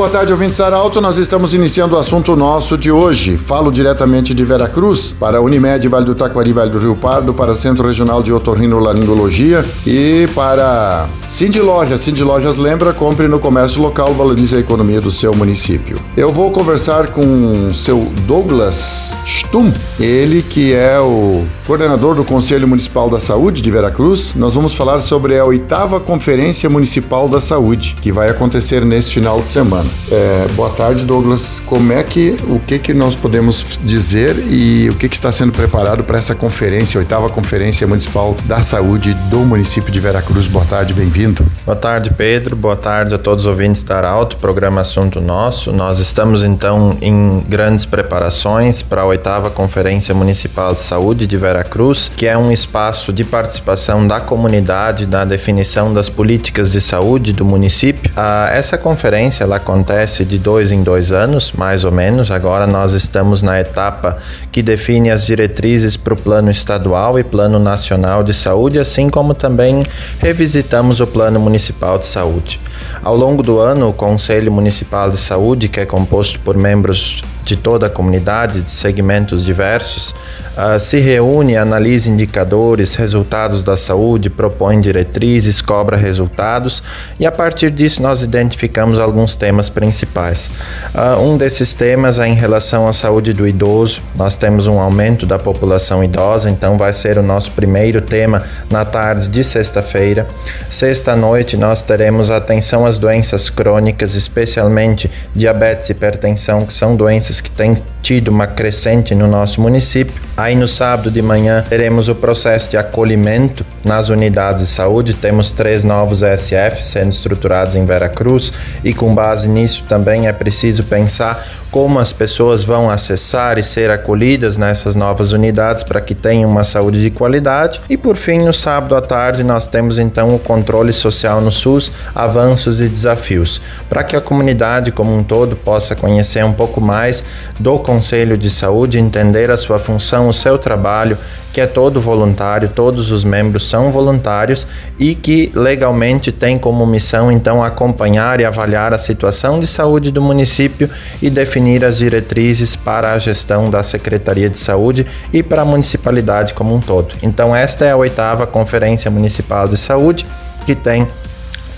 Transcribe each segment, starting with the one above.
Boa tarde, ouvintes da Alto. Nós estamos iniciando o assunto nosso de hoje. Falo diretamente de Veracruz, para Unimed, Vale do Taquari, Vale do Rio Pardo, para Centro Regional de Otorrinolaringologia e para Cindy Lojas. Cindy Lojas lembra, compre no comércio local, valorize a economia do seu município. Eu vou conversar com o seu Douglas Stum, ele que é o coordenador do Conselho Municipal da Saúde de Veracruz. Nós vamos falar sobre a oitava Conferência Municipal da Saúde, que vai acontecer nesse final de semana. É, boa tarde, Douglas. Como é que, o que que nós podemos dizer e o que que está sendo preparado para essa conferência, oitava Conferência Municipal da Saúde do município de Veracruz? Boa tarde, bem-vindo. Boa tarde, Pedro. Boa tarde a todos os ouvintes da Arauto, programa Assunto Nosso. Nós estamos então em grandes preparações para a oitava Conferência Municipal de Saúde de Veracruz, que é um espaço de participação da comunidade na definição das políticas de saúde do município. Ah, essa conferência ela acontece de dois em dois anos, mais ou menos. Agora nós estamos na etapa que define as diretrizes para o plano estadual e plano nacional de saúde, assim como também revisitamos o plano municipal de saúde. Ao longo do ano, o Conselho Municipal de Saúde, que é composto por membros de toda a comunidade, de segmentos diversos, uh, se reúne, analisa indicadores, resultados da saúde, propõe diretrizes, cobra resultados e a partir disso nós identificamos alguns temas principais. Uh, um desses temas é em relação à saúde do idoso. Nós temos um aumento da população idosa, então vai ser o nosso primeiro tema na tarde de sexta-feira. Sexta-noite nós teremos atenção às doenças crônicas, especialmente diabetes e hipertensão, que são doenças que têm tido uma crescente no nosso município. Aí no sábado de manhã teremos o processo de acolhimento nas unidades de saúde. Temos três novos ESF sendo estruturados em Veracruz e com base nisso também é preciso pensar como as pessoas vão acessar e ser acolhidas nessas novas unidades para que tenham uma saúde de qualidade. E por fim, no sábado à tarde, nós temos então o controle social no SUS, avanços e desafios, para que a comunidade como um todo possa conhecer um pouco mais do Conselho de Saúde, entender a sua função, o seu trabalho que é todo voluntário, todos os membros são voluntários e que legalmente tem como missão então acompanhar e avaliar a situação de saúde do município e definir as diretrizes para a gestão da Secretaria de Saúde e para a municipalidade como um todo. Então esta é a oitava Conferência Municipal de Saúde que tem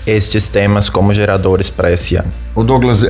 estes temas como geradores para esse ano. O Douglas,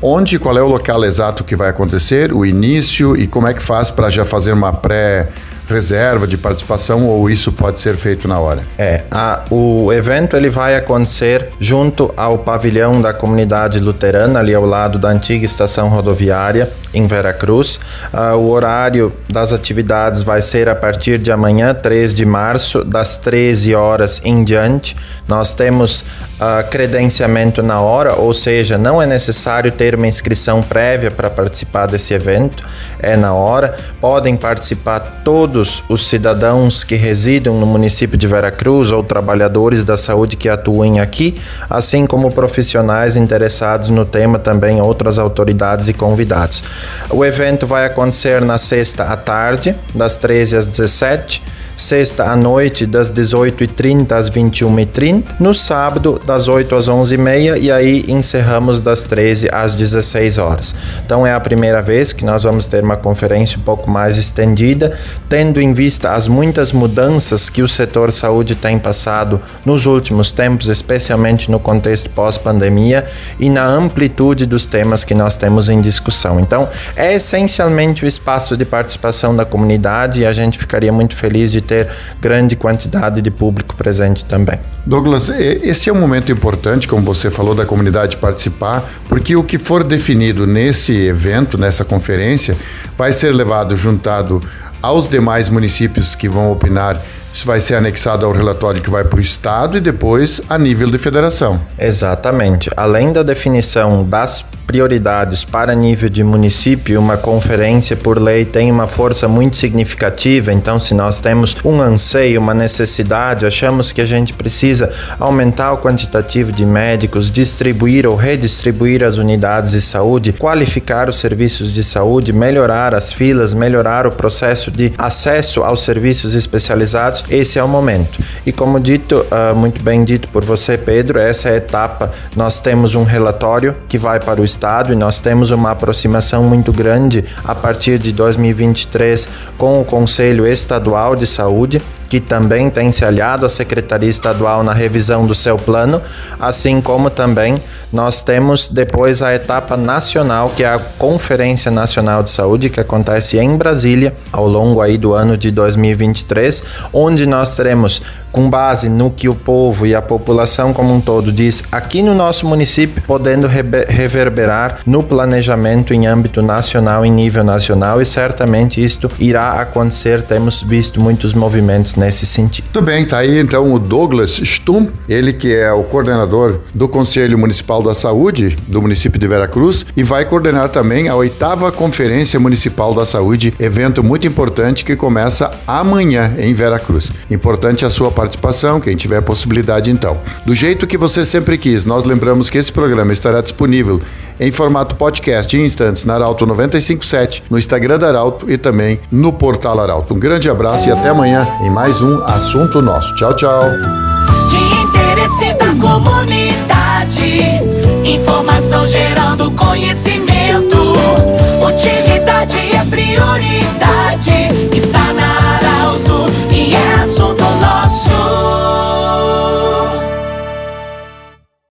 onde, qual é o local exato que vai acontecer, o início e como é que faz para já fazer uma pré reserva de participação ou isso pode ser feito na hora? É, a, o evento ele vai acontecer junto ao pavilhão da comunidade luterana, ali ao lado da antiga estação rodoviária em Veracruz. Uh, o horário das atividades vai ser a partir de amanhã, 3 de março, das 13 horas em diante. Nós temos uh, credenciamento na hora, ou seja, não é necessário ter uma inscrição prévia para participar desse evento, é na hora. Podem participar todos os cidadãos que residam no município de Veracruz ou trabalhadores da saúde que atuem aqui, assim como profissionais interessados no tema, também outras autoridades e convidados. O evento vai acontecer na sexta à tarde, das 13 às 17 sexta à noite das 18h30 às 21h30, no sábado das 8 às 11h30 e aí encerramos das 13 às 16 horas. Então é a primeira vez que nós vamos ter uma conferência um pouco mais estendida, tendo em vista as muitas mudanças que o setor saúde tem passado nos últimos tempos, especialmente no contexto pós-pandemia e na amplitude dos temas que nós temos em discussão. Então, é essencialmente o espaço de participação da comunidade e a gente ficaria muito feliz de ter grande quantidade de público presente também. Douglas, esse é um momento importante, como você falou, da comunidade participar, porque o que for definido nesse evento, nessa conferência, vai ser levado juntado aos demais municípios que vão opinar isso vai ser anexado ao relatório que vai para o Estado e depois a nível de federação. Exatamente. Além da definição das prioridades para nível de município, uma conferência por lei tem uma força muito significativa. Então, se nós temos um anseio, uma necessidade, achamos que a gente precisa aumentar o quantitativo de médicos, distribuir ou redistribuir as unidades de saúde, qualificar os serviços de saúde, melhorar as filas, melhorar o processo de acesso aos serviços especializados, esse é o momento. E como dito, uh, muito bem dito por você, Pedro, essa é a etapa. Nós temos um relatório que vai para o Estado e nós temos uma aproximação muito grande a partir de 2023 com o Conselho Estadual de Saúde que também tem se aliado à Secretaria Estadual na revisão do seu plano, assim como também nós temos depois a etapa nacional, que é a Conferência Nacional de Saúde, que acontece em Brasília ao longo aí do ano de 2023, onde nós teremos com base no que o povo e a população como um todo diz aqui no nosso município, podendo reverberar no planejamento em âmbito nacional, em nível nacional, e certamente isto irá acontecer. Temos visto muitos movimentos nesse sentido. Tudo bem, tá aí então o Douglas Stum, ele que é o coordenador do Conselho Municipal da Saúde do município de Veracruz e vai coordenar também a oitava Conferência Municipal da Saúde, evento muito importante que começa amanhã em Veracruz. Importante a sua participação, quem tiver possibilidade então. Do jeito que você sempre quis, nós lembramos que esse programa estará disponível em formato podcast em instantes na Arauto 957, no Instagram da Arauto e também no portal Arauto. Um grande abraço e até amanhã em mais um Assunto Nosso. Tchau, tchau. De interesse da comunidade, informação gerando conhecimento, utilidade é prioridade.